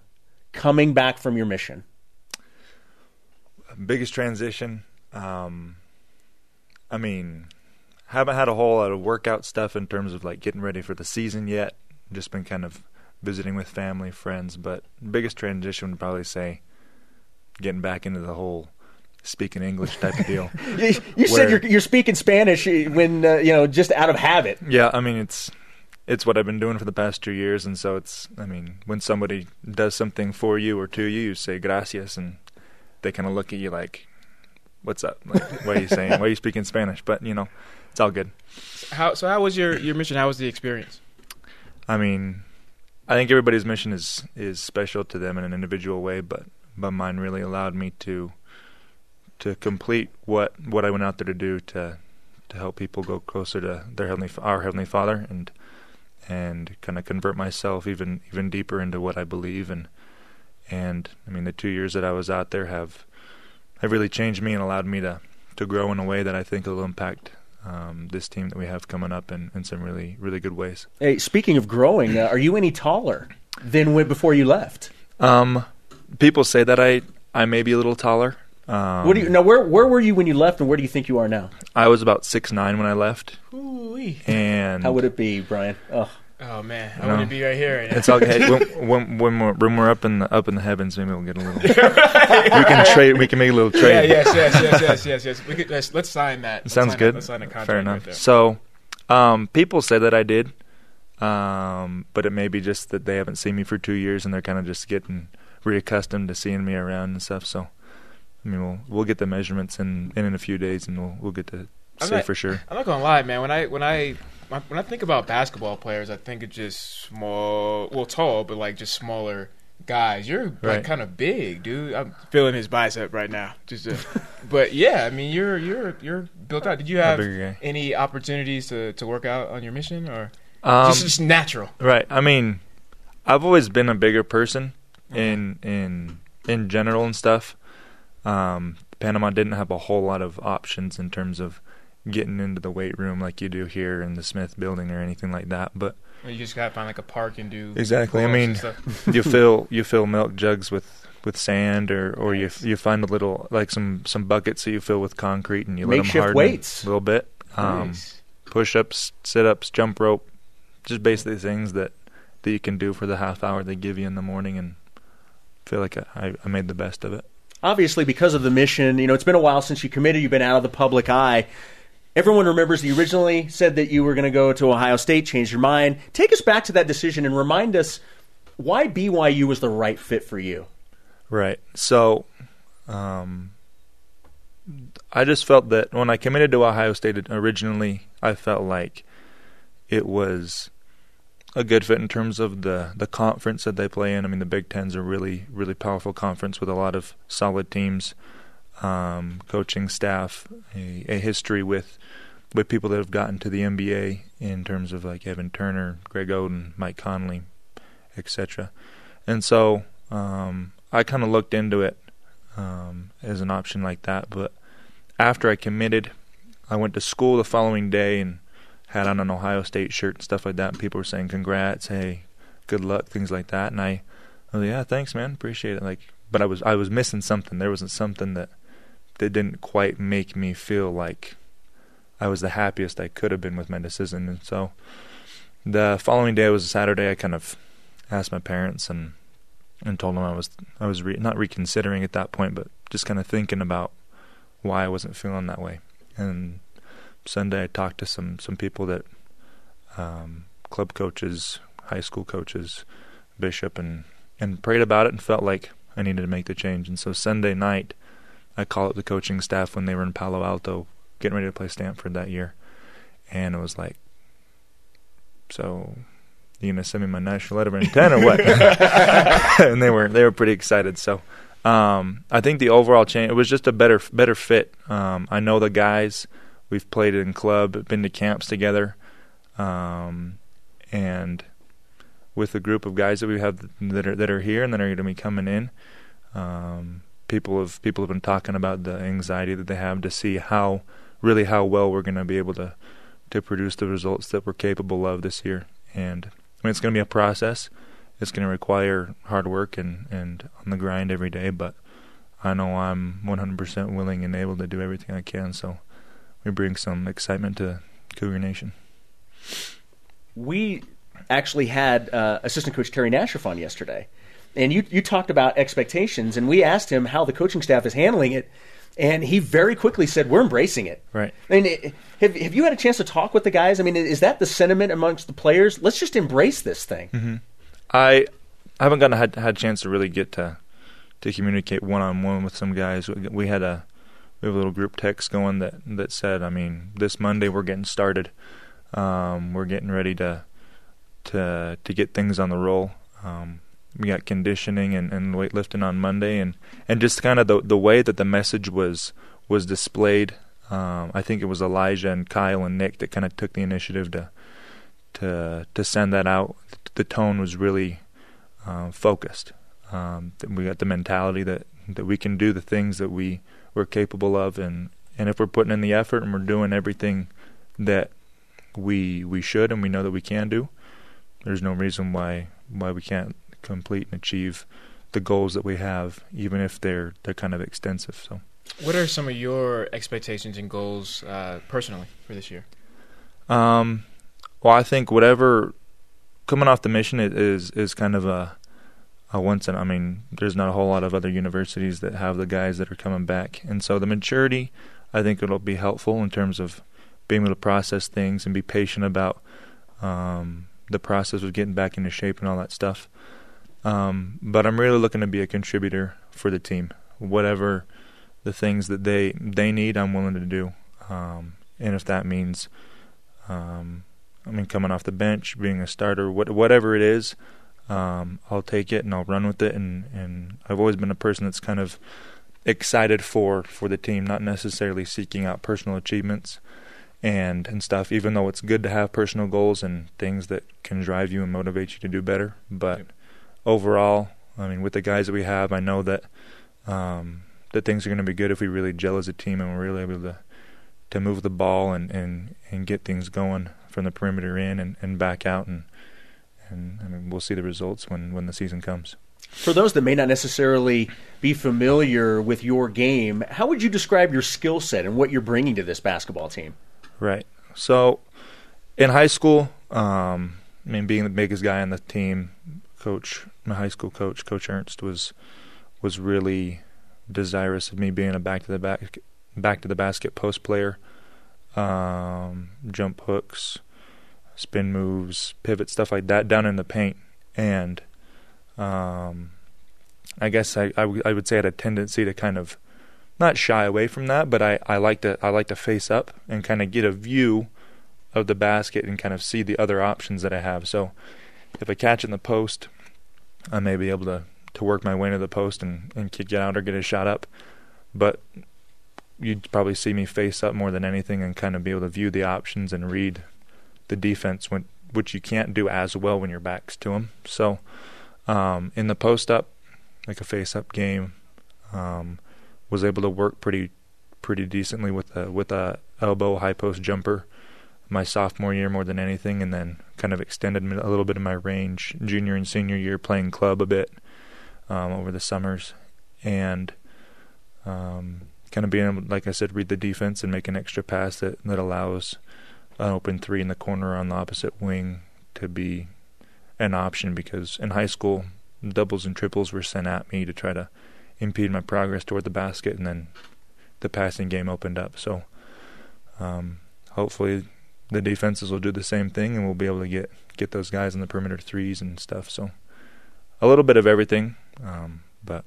coming back from your mission?
Biggest transition. Um, I mean, haven't had a whole lot of workout stuff in terms of like getting ready for the season yet. Just been kind of visiting with family, friends. But biggest transition would probably say getting back into the whole speaking English type of deal.
You, you said you're, you're speaking Spanish when uh, you know just out of habit.
Yeah, I mean it's it's what I've been doing for the past two years, and so it's I mean when somebody does something for you or to you, you say gracias, and they kind of look at you like, "What's up? Like, what are you saying? Why are you speaking Spanish?" But you know, it's all good.
How so? How was your your mission? How was the experience?
I mean, I think everybody's mission is is special to them in an individual way, but but mine really allowed me to to complete what what I went out there to do to to help people go closer to their heavenly our heavenly Father and and kind of convert myself even even deeper into what I believe and and I mean the two years that I was out there have have really changed me and allowed me to to grow in a way that I think will impact um, this team that we have coming up in, in some really really good ways.
Hey, speaking of growing, uh, are you any taller than when before you left?
Um, people say that I I may be a little taller. Um,
What do you now? Where where were you when you left, and where do you think you are now?
I was about six nine when I left,
Ooh-wee.
and
How would it be, Brian? Oh,
Oh man, I
No.
want to be right here. Right now.
it's all hey, when, when, when, we're, when we're up in the up in the heavens, maybe we'll get a little. we can trade. We can make a little
Yeah,
trade.
yes, yes, yes, yes, yes, yes. We could, let's, let's sign that. Let's
Sounds
sign
good.
That, let's sign a contract
Fair
right
enough.
there.
so, um, people say that I did, um, but it may be just that they haven't seen me for two years and they're kind of just getting reaccustomed to seeing me around and stuff. So, I mean, we'll we'll get the measurements in in, in a few days and we'll we'll get to
I'm
say
not-
for sure.
I'm not gonna lie, man. When I when I when I think about basketball players, I think it's just small, well, tall, but like just smaller guys. You're like
Right.
kind of big, dude. I'm feeling his bicep right now. Just, to, but yeah, I mean, you're you're you're built out. Did you have any opportunities to to work out on your mission, or
Um,
just just natural?
Right. I mean, I've always been a bigger person in in in general and stuff. Um, Panama didn't have a whole lot of options in terms of getting into the weight room like you do here in the Smith Building or anything like that. But
Or you just gotta find like a park and do
Exactly. I mean, you fill you fill milk jugs with with sand or or you you find a little like some some buckets that you fill with concrete and you let them harden
weights.
a little bit. Um,
Nice.
push ups, sit ups, jump rope, just basically things that that you can do for the half hour they give you in the morning, and feel like I, I made the best of it.
obviously because of the mission, you know, it's been a while since you committed. You've been out of the public eye. Everyone remembers you originally said that you were going to go to Ohio State, changed your mind. Take us back to that decision and remind us why BYU was the right fit for you.
Right. So, um, I just felt that when I committed to Ohio State originally, I felt like it was a good fit in terms of the the conference that they play in. I mean, the Big Ten's a really really powerful conference with a lot of solid teams, um, coaching staff, a, a history with with people that have gotten to the NBA in terms of like Evan Turner, Greg Oden, Mike Conley, etc. And so um, I kind of looked into it um, as an option like that. But after I committed, I went to school the following day and had on an Ohio State shirt and stuff like that. And people were saying, "Congrats, hey, good luck," things like that. And I, I was like, "Yeah, thanks, man, appreciate it." Like, but I was I was missing something. There wasn't something that that didn't quite make me feel like I was the happiest I could have been with my decision. And so the following day was a Saturday. I kind of asked my parents and and told them I was I was re- not reconsidering at that point, but just kind of thinking about why I wasn't feeling that way. And Sunday I talked to some some people that um, club coaches, high school coaches, bishop, and and prayed about it and felt like I needed to make the change. And so Sunday night I called up the coaching staff when they were in Palo Alto getting ready to play Stanford that year, and it was like, so you gonna send me my national letter of intent or what? and they were they were pretty excited. So um, I think the overall change it was just a better better fit. Um, I know the guys we've played in club, been to camps together, um, and with the group of guys that we have that are that are here and that are going to be coming in. People have people have been talking about the anxiety that they have to see how really how well we're going to be able to to produce the results that we're capable of this year. And I mean, it's going to be a process. It's going to require hard work and and on the grind every day. But I know I'm 100% willing and able to do everything I can. So we bring some excitement to Cougar Nation.
We actually had uh, assistant coach Terry Nashif on yesterday, and you you talked about expectations, and we asked him how the coaching staff is handling it, and he very quickly said we're embracing it.
Right.
I mean, have have you had a chance to talk with the guys? I mean, is that the sentiment amongst the players? Let's just embrace this thing.
Mm-hmm. I I haven't gotten had had a chance to really get to to communicate one on one with some guys. We had a we have a little group text going that that said, I mean, this Monday we're getting started. Um, we're getting ready to to to get things on the roll. Um, we got conditioning and, and weightlifting on Monday, and, and just kind of the the way that the message was was displayed. Um, I think it was Elijah and Kyle and Nick that kind of took the initiative to to to send that out. The tone was really uh, focused. Um, we got the mentality that that we can do the things that we we're capable of, and and if we're putting in the effort and we're doing everything that we we should and we know that we can do, there's no reason why why we can't complete and achieve the goals that we have, even if they're they're kind of extensive. So,
what are some of your expectations and goals uh, personally for this year?
Um, well, I think whatever coming off the mission is is kind of a a once and I mean, there's not a whole lot of other universities that have the guys that are coming back, and so the maturity, I think it'll be helpful in terms of being able to process things and be patient about um, the process of getting back into shape and all that stuff. Um, but I'm really looking to be a contributor for the team. Whatever the things that they they need, I'm willing to do. Um, and if that means, um, I mean, coming off the bench, being a starter, what, whatever it is, um, I'll take it and I'll run with it. And, and I've always been a person that's kind of excited for for the team, not necessarily seeking out personal achievements and and stuff. Even though it's good to have personal goals and things that can drive you and motivate you to do better, but overall, I mean, with the guys that we have, I know that um, that things are going to be good if we really gel as a team and we're really able to to move the ball and and and get things going from the perimeter in and, and back out and and I mean we'll see the results when when the season comes.
For those that may not necessarily be familiar with your game, how would you describe your skill set and what you're bringing to this basketball team?
Right. So, in high school, um, I mean, being the biggest guy on the team, coach, my high school coach, Coach Ernst, was was really desirous of me being a back to the back, back to the basket post player, um, jump hooks, spin moves, pivot stuff like that down in the paint, and um, I guess I, I, w- I would say I had a tendency to kind of not shy away from that, but I, I like to I like to face up and kind of get a view of the basket and kind of see the other options that I have. So if I catch in the post, I may be able to, to work my way into the post and, and kick it out or get a shot up. But you'd probably see me face up more than anything and kind of be able to view the options and read the defense, when, which you can't do as well when your back's to them. So um, in the post up, like a face up game, um, was able to work pretty pretty decently with a with a elbow high post jumper my sophomore year more than anything, and then kind of extended a little bit of my range junior and senior year playing club a bit um, over the summers, and um, kind of being able, like I said, read the defense and make an extra pass that that allows an open three in the corner on the opposite wing to be an option because in high school doubles and triples were sent at me to try to impede my progress toward the basket, and then the passing game opened up. So um, hopefully the defenses will do the same thing, and we'll be able to get get those guys in the perimeter threes and stuff. So a little bit of everything, um, but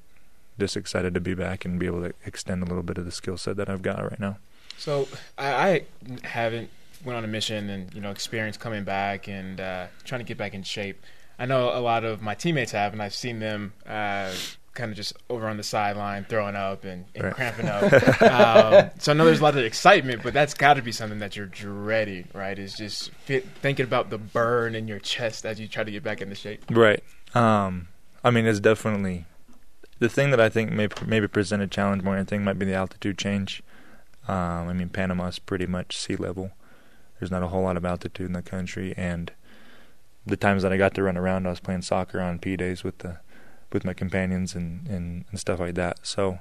just excited to be back and be able to extend a little bit of the skill set that I've got right now.
So I, I haven't went on a mission and you know experienced coming back and uh, trying to get back in shape. I know a lot of my teammates have, and I've seen them uh, kind of just over on the sideline throwing up and, and
Right.
cramping up. um, so I know there's a lot of excitement, but that's got to be something that you're dreading, right? Is just fit, thinking about the burn in your chest as you try to get back into shape.
Right. Um, I mean, it's definitely the thing that I think may maybe present a challenge more than anything might be the altitude change. Um, I mean, Panama's pretty much sea level. There's not a whole lot of altitude in the country, and the times that I got to run around, I was playing soccer on P days with the with my companions and, and, and stuff like that. So,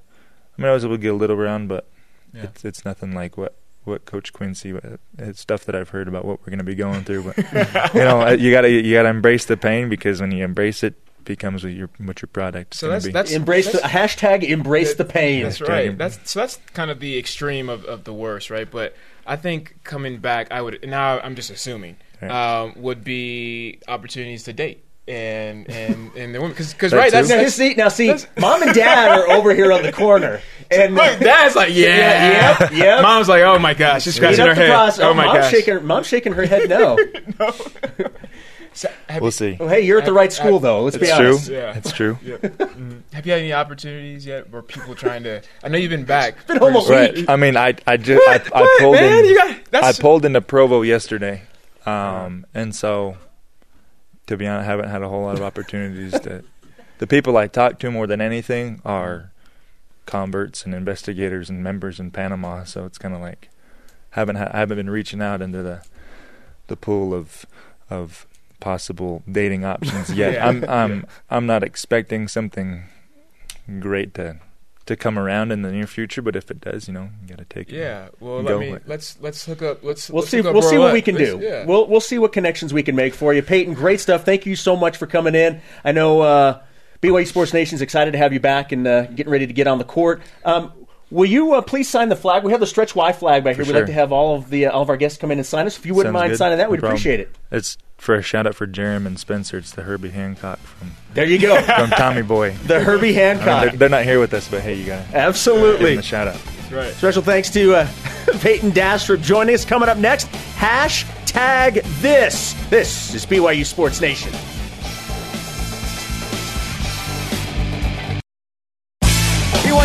I mean, I was able to get a little around, but
Yeah.
it's it's nothing like what what Coach Quincy. It's stuff that I've heard about what we're going to be going through, but you know, you gotta you gotta embrace the pain because when you embrace it, it becomes what your what your product
So
gonna
that's
be.
that's
Embrace the hashtag embrace the pain.
That's
Hashtag
right.
em-
That's so that's kind of the extreme of, of the worst, right? But I think coming back, I would now I'm just assuming
Right.
um, would be opportunities to date and and and the women because because
That
right that's,
too.
Now,
that's
see, now see, mom and dad are over here on the corner, and
look, dad's like yeah,
Yeah, yep, yep.
Mom's like oh my gosh, she's scratching her head.
process.
Oh my
mom's
gosh.
shaking, mom's shaking her head no.
So, have,
we'll
you,
see.
Well, hey, you're at the right school though. Let's be
It's true.
honest.
Yeah.
It's true.
have you had any opportunities yet where people trying to? I know you've been back.
Been home a week.
I mean, I I just I, I
What,
pulled
man?
in
You got- that's-
I pulled into Provo yesterday, um, and so to be honest, I haven't had a whole lot of opportunities. to the people I talk to more than anything are converts and investigators and members in Panama. So it's kind of like haven't ha- I haven't been reaching out into the the pool of of possible dating options yet.
Yeah.
I'm I'm I'm not expecting something great to to come around in the near future, but if it does, you know, you got to take it.
Yeah. Well,
Go
let me, let's let's hook up. Let's
We'll
let's
see. We'll see what we can
Let's-
do.
Yeah.
We'll we'll see what connections we can make for you, Payton. Great stuff. Thank you so much for coming in. I know uh, BYU Sports Nation's excited to have you back and uh, getting ready to get on the court. Um, will you uh, please sign the flag? We have the Stretch Y flag back here. We'd like to have all of the uh, all of our guests come in and sign us. If you wouldn't
Sounds
mind
good.
signing that,
No
we'd
problem.
appreciate it.
It's for a shout out for Jeremy and Spencer. It's the Herbie Hancock from
There you go.
from Tommy Boy.
the Herbie
I mean,
Hancock.
they're, they're not here with us, but hey, you gotta give them
Absolutely.
a shout out.
right.
Special thanks to uh, Payton for joining us. Coming up next, hashtag this. This is BYU Sports Nation.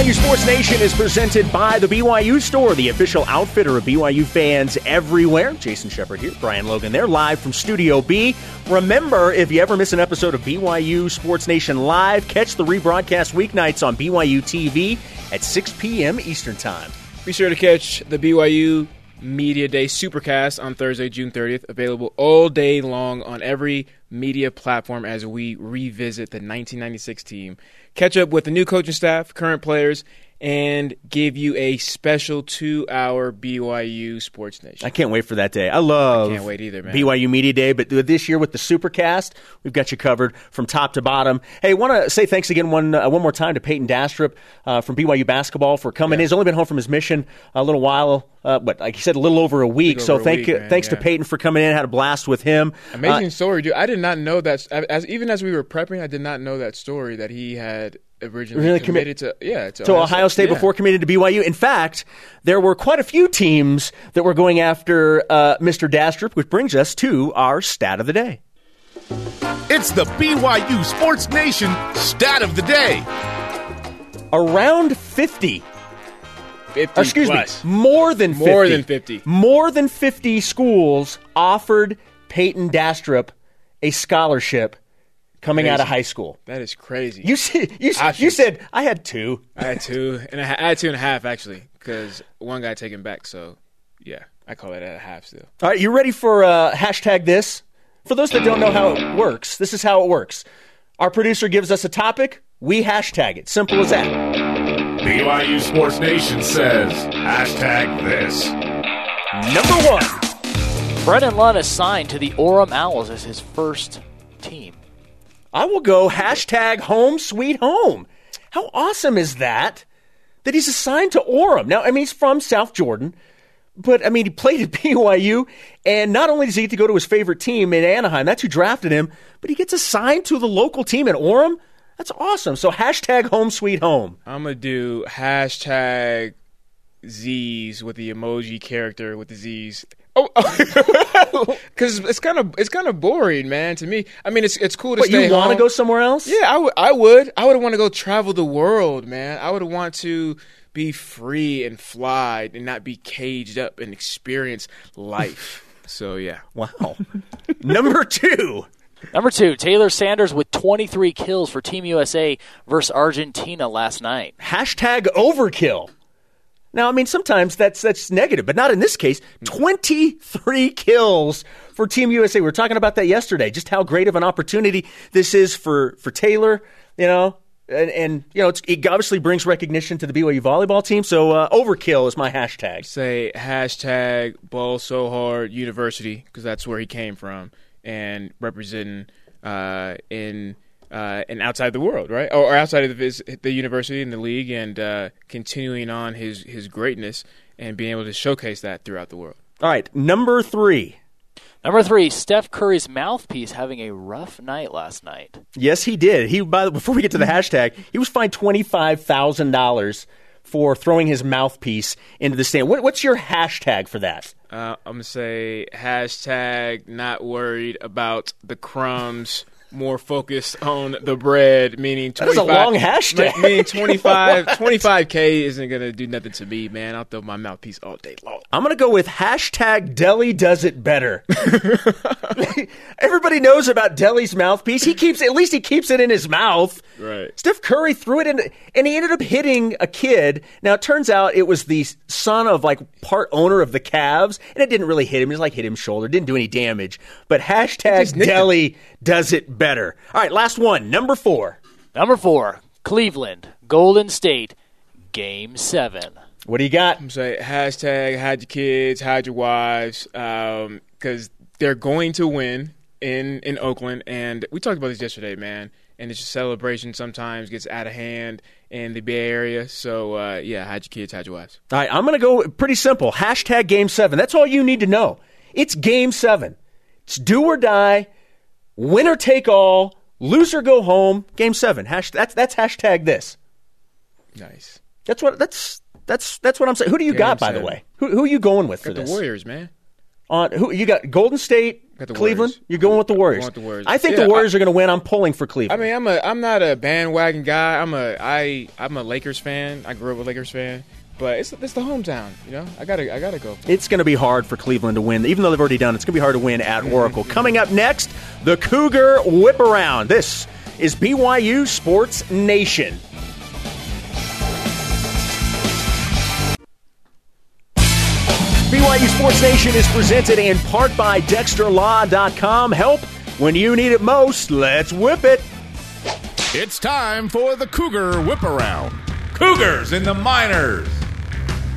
BYU Sports Nation is presented by the BYU Store, the official outfitter of BYU fans everywhere. Jason Shepherd here, Brian Logan there, live from Studio B. Remember, if you ever miss an episode of BYU Sports Nation Live, catch the rebroadcast weeknights on BYU TV at 6 p.m. Eastern Time.
Be sure to catch the BYU Media Day Supercast on Thursday, June 30th. Available all day long on every media platform as we revisit the 1996 team. Catch up with the new coaching staff, current players, and give you a special two-hour BYU Sports Nation.
I can't wait for that day. I love
I can't wait either, man.
BYU Media Day, but this year with the Supercast, we've got you covered from top to bottom. Hey, want to say thanks again one uh, one more time to Payton Dastrup uh, from BYU basketball for coming. in. He's only been home from his mission a little while, uh, but like he said, a little over a week.
Little
so
a
thank
week,
you,
man,
thanks to. Payton for coming in. Had a blast with him.
Amazing
Uh,
story, dude. I did not know that. As even as we were prepping, I did not know that story that he had originally
Really commi-
committed to. Yeah, to,
to Ohio State
Yeah.
before committing to BYU. In fact, there were quite a few teams that were going after uh, Mr. Dastrup, which brings us to our stat of the day.
It's the BYU Sports Nation stat of the day.
Around 50
50
Or excuse
plus.
me, more than 50.
More than 50.
More than 50 schools offered Payton Dastrup a scholarship coming out of high school.
That is crazy.
You said, you,
I
you said I had two.
I had two, and I, had two and a half actually, because one got taken back. So, yeah, I call it at a half still.
All right, you ready for uh, hashtag this? For those that don't know how it works, this is how it works. Our producer gives us a topic, we hashtag it. Simple as that.
BYU Sports Nation says hashtag this.
Number one.
Brennan Lund is signed to the Orem Owls as his first team.
I will go hashtag home sweet home. How awesome is that? That he's assigned to Orem. Now, I mean, he's from South Jordan, but I mean, he played at BYU, and not only does he get to go to his favorite team in Anaheim, that's who drafted him, but he gets assigned to the local team in Orem. That's awesome. So hashtag home sweet home.
I'm gonna do hashtag Z's with the emoji character with the Z's. Oh, because it's kind of it's kind of boring, man. To me, I mean, it's it's cool to stay.
But
stay
you want to go somewhere else?
Yeah, I would. I would. I would want to go travel the world, man. I would want to be free and fly and not be caged up and experience life. so yeah,
Wow. Number two.
Number two, Taylor Sanders with 23 kills for Team USA versus Argentina last night.
Hashtag overkill. Now, I mean, sometimes that's that's negative, but not in this case. Twenty-three kills for Team USA. We were talking about that yesterday. Just how great of an opportunity this is for for Taylor. You know, and, and you know, it's, it obviously brings recognition to the BYU volleyball team. So, uh, overkill is my hashtag.
say hashtag ball so hard university because that's where he came from and representing uh, in uh, and outside the world, right? Or, or outside of his, the university and the league, and uh, continuing on his his greatness and being able to showcase that throughout the world.
All right, number three.
Number three, Steph Curry's mouthpiece having a rough night last night.
Yes, he did. He by the, before we get to the hashtag, he was fined twenty five thousand dollars for throwing his mouthpiece into the stand. What, what's your hashtag for that?
Uh, I'm gonna say hashtag not worried about the crumbs. More focused on the bread, meaning
That is a
25
long hashtag.
Meaning 25, 25k isn't gonna do nothing to me, man. I'll throw my mouthpiece all day long.
I'm going to go with hashtag Delly does it better. Everybody knows about Delly's mouthpiece. He keeps, at least he keeps it in his mouth.
Right.
Steph Curry threw it in, and he ended up hitting a kid. Now it turns out it was the son of like part owner of the Cavs, and it didn't really hit him. It just like hit him shoulder, didn't do any damage. But hashtag
just nicked him.
Delly does it better. All right, last one, number four.
Number four, Cleveland, Golden State, Game 7.
What do you got?
I'm Say hashtag hide your kids, hide your wives, because they're going to win in in Oakland, and we talked about this yesterday, man. And it's just celebration sometimes gets out of hand in the Bay Area. So uh, yeah, hide your kids, hide your wives.
All right, I'm going to go pretty simple. Hashtag game seven. That's all you need to know. It's game seven. It's do or die, winner take all, loser go home. Game seven. Hash, that's that's hashtag this.
Nice.
That's what that's that's that's what I'm saying. Who do you got, by the way? Who, who are you going with for
Got the
this?
Warriors, man.
On who you got? Golden State,
Got the
Cleveland.
Warriors.
You're going with the Warriors.
the Warriors.
I think
Yeah,
the Warriors are going to win. I'm pulling for Cleveland.
I mean, I'm a I'm not a bandwagon guy. I'm a I I'm a Lakers fan. I grew up a Lakers fan, but it's it's the hometown. You know, I gotta I gotta go.
it's going to be hard for Cleveland to win, even though they've already done. it, It's going to be hard to win at Oracle. Coming up next, the Cougar Whip Around. This is BYU Sports Nation. BYU Sports Nation is presented in part by DexterLaw.com. Help when you need it most. Let's whip it.
It's time for the Cougar Whip Around. Cougars in the minors.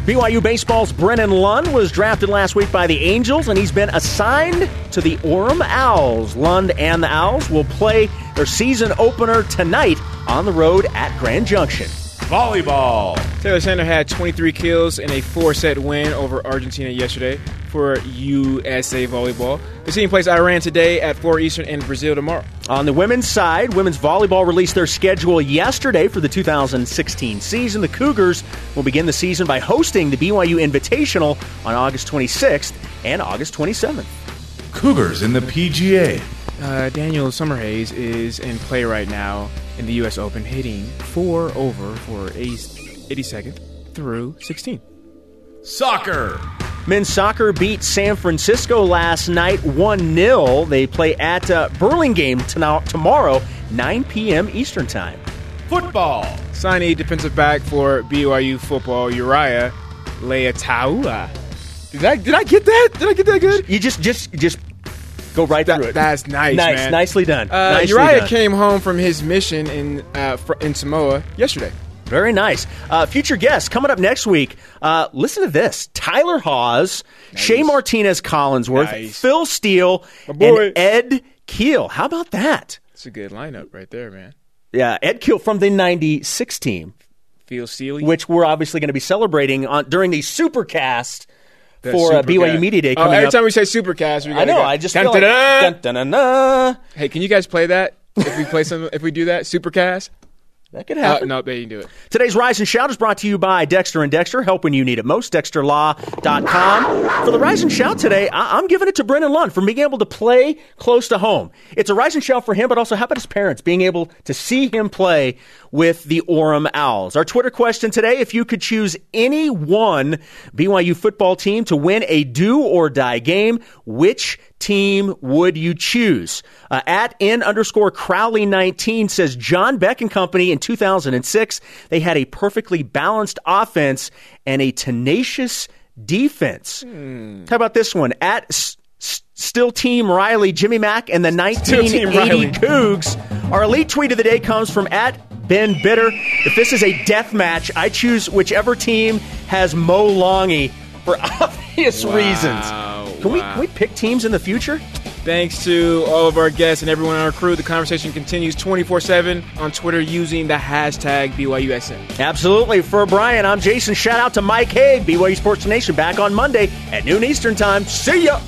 BYU Baseball's Brennan Lund was drafted last week by the Angels, and he's been assigned to the Orem Owls. Lund and the Owls will play their season opener tonight on the road at Grand Junction.
Volleyball.
Taylor Sander had 23 kills in a four-set win over Argentina yesterday for USA Volleyball. The team plays Iran today at 4 Eastern and Brazil tomorrow.
On the women's side, women's volleyball released their schedule yesterday for the 2016 season. The Cougars will begin the season by hosting the BYU Invitational on August 26th and August 27th.
Cougars in the PGA.
Uh, Daniel Summerhays is in play right now in the U.S. Open, hitting four over for 82nd through 16.
Soccer.
Men's soccer beat San Francisco last night 1 0. They play at uh, Burlingame tonight, tomorrow, 9 p.m. Eastern Time.
Football.
Signee defensive back for BYU football, Uriah Leiataua. Did I did I get that? Did I get that good?
You just just just go right
That-
through it.
that's nice,
Nice,
man.
nicely done.
Uh,
nicely
Uriah
done.
came home from his mission in uh, fr- in Samoa yesterday.
Very nice. Uh, future guests coming up next week. Uh, listen to this: Tyler Hawes, Shea Martinez Collinsworth,
Nice.
Phil Steele, and Ed Keel. How about that?
It's a good lineup right there, man.
Yeah, Ed Keel from the '96 team,
Phil Sealy,
which we're obviously going to be celebrating on during the Supercast for uh. BYU Media Day
Oh,
coming
every
up.
time we say Supercast, we
I know.
go,
I just
dun,
feel
dun,
like,
dun.
dun, dun, dun, dun.
Hey, can you guys play that? If we play some, if we do that, Supercast.
That could
Uh,
happen.
no, they didn't do it.
Today's Rise and Shout is brought to you by Dexter and Dexter. Help when you need it most. DexterLaw.com. For the Rise and Shout today, I- I'm giving it to Brennan Lund for being able to play close to home. It's a Rise and Shout for him, but also how about his parents being able to see him play with the Orem Owls? Our Twitter question today if you could choose any one BYU football team to win a do or die game, which team would you choose? Uh, at N underscore Crowley 19 says John Beck and Company in 2006, they had a perfectly balanced offense and a tenacious defense. How about this one? At S- S- Still Team Riley, Jimmy Mack, and the
Team
1980
Riley.
Cougs. Our elite tweet of the day comes from at Ben Bitter. If this is a death match, I choose whichever team has Mo Longy for obvious
Wow,
reasons. Can we can we pick teams in the future?
Thanks to all of our guests and everyone on our crew. The conversation continues 24 7 on Twitter using the hashtag BYUSN.
Absolutely. For Brian, I'm Jason. Shout out to Mike Haig, BYU Sports Nation, back on Monday at noon Eastern Time. See ya.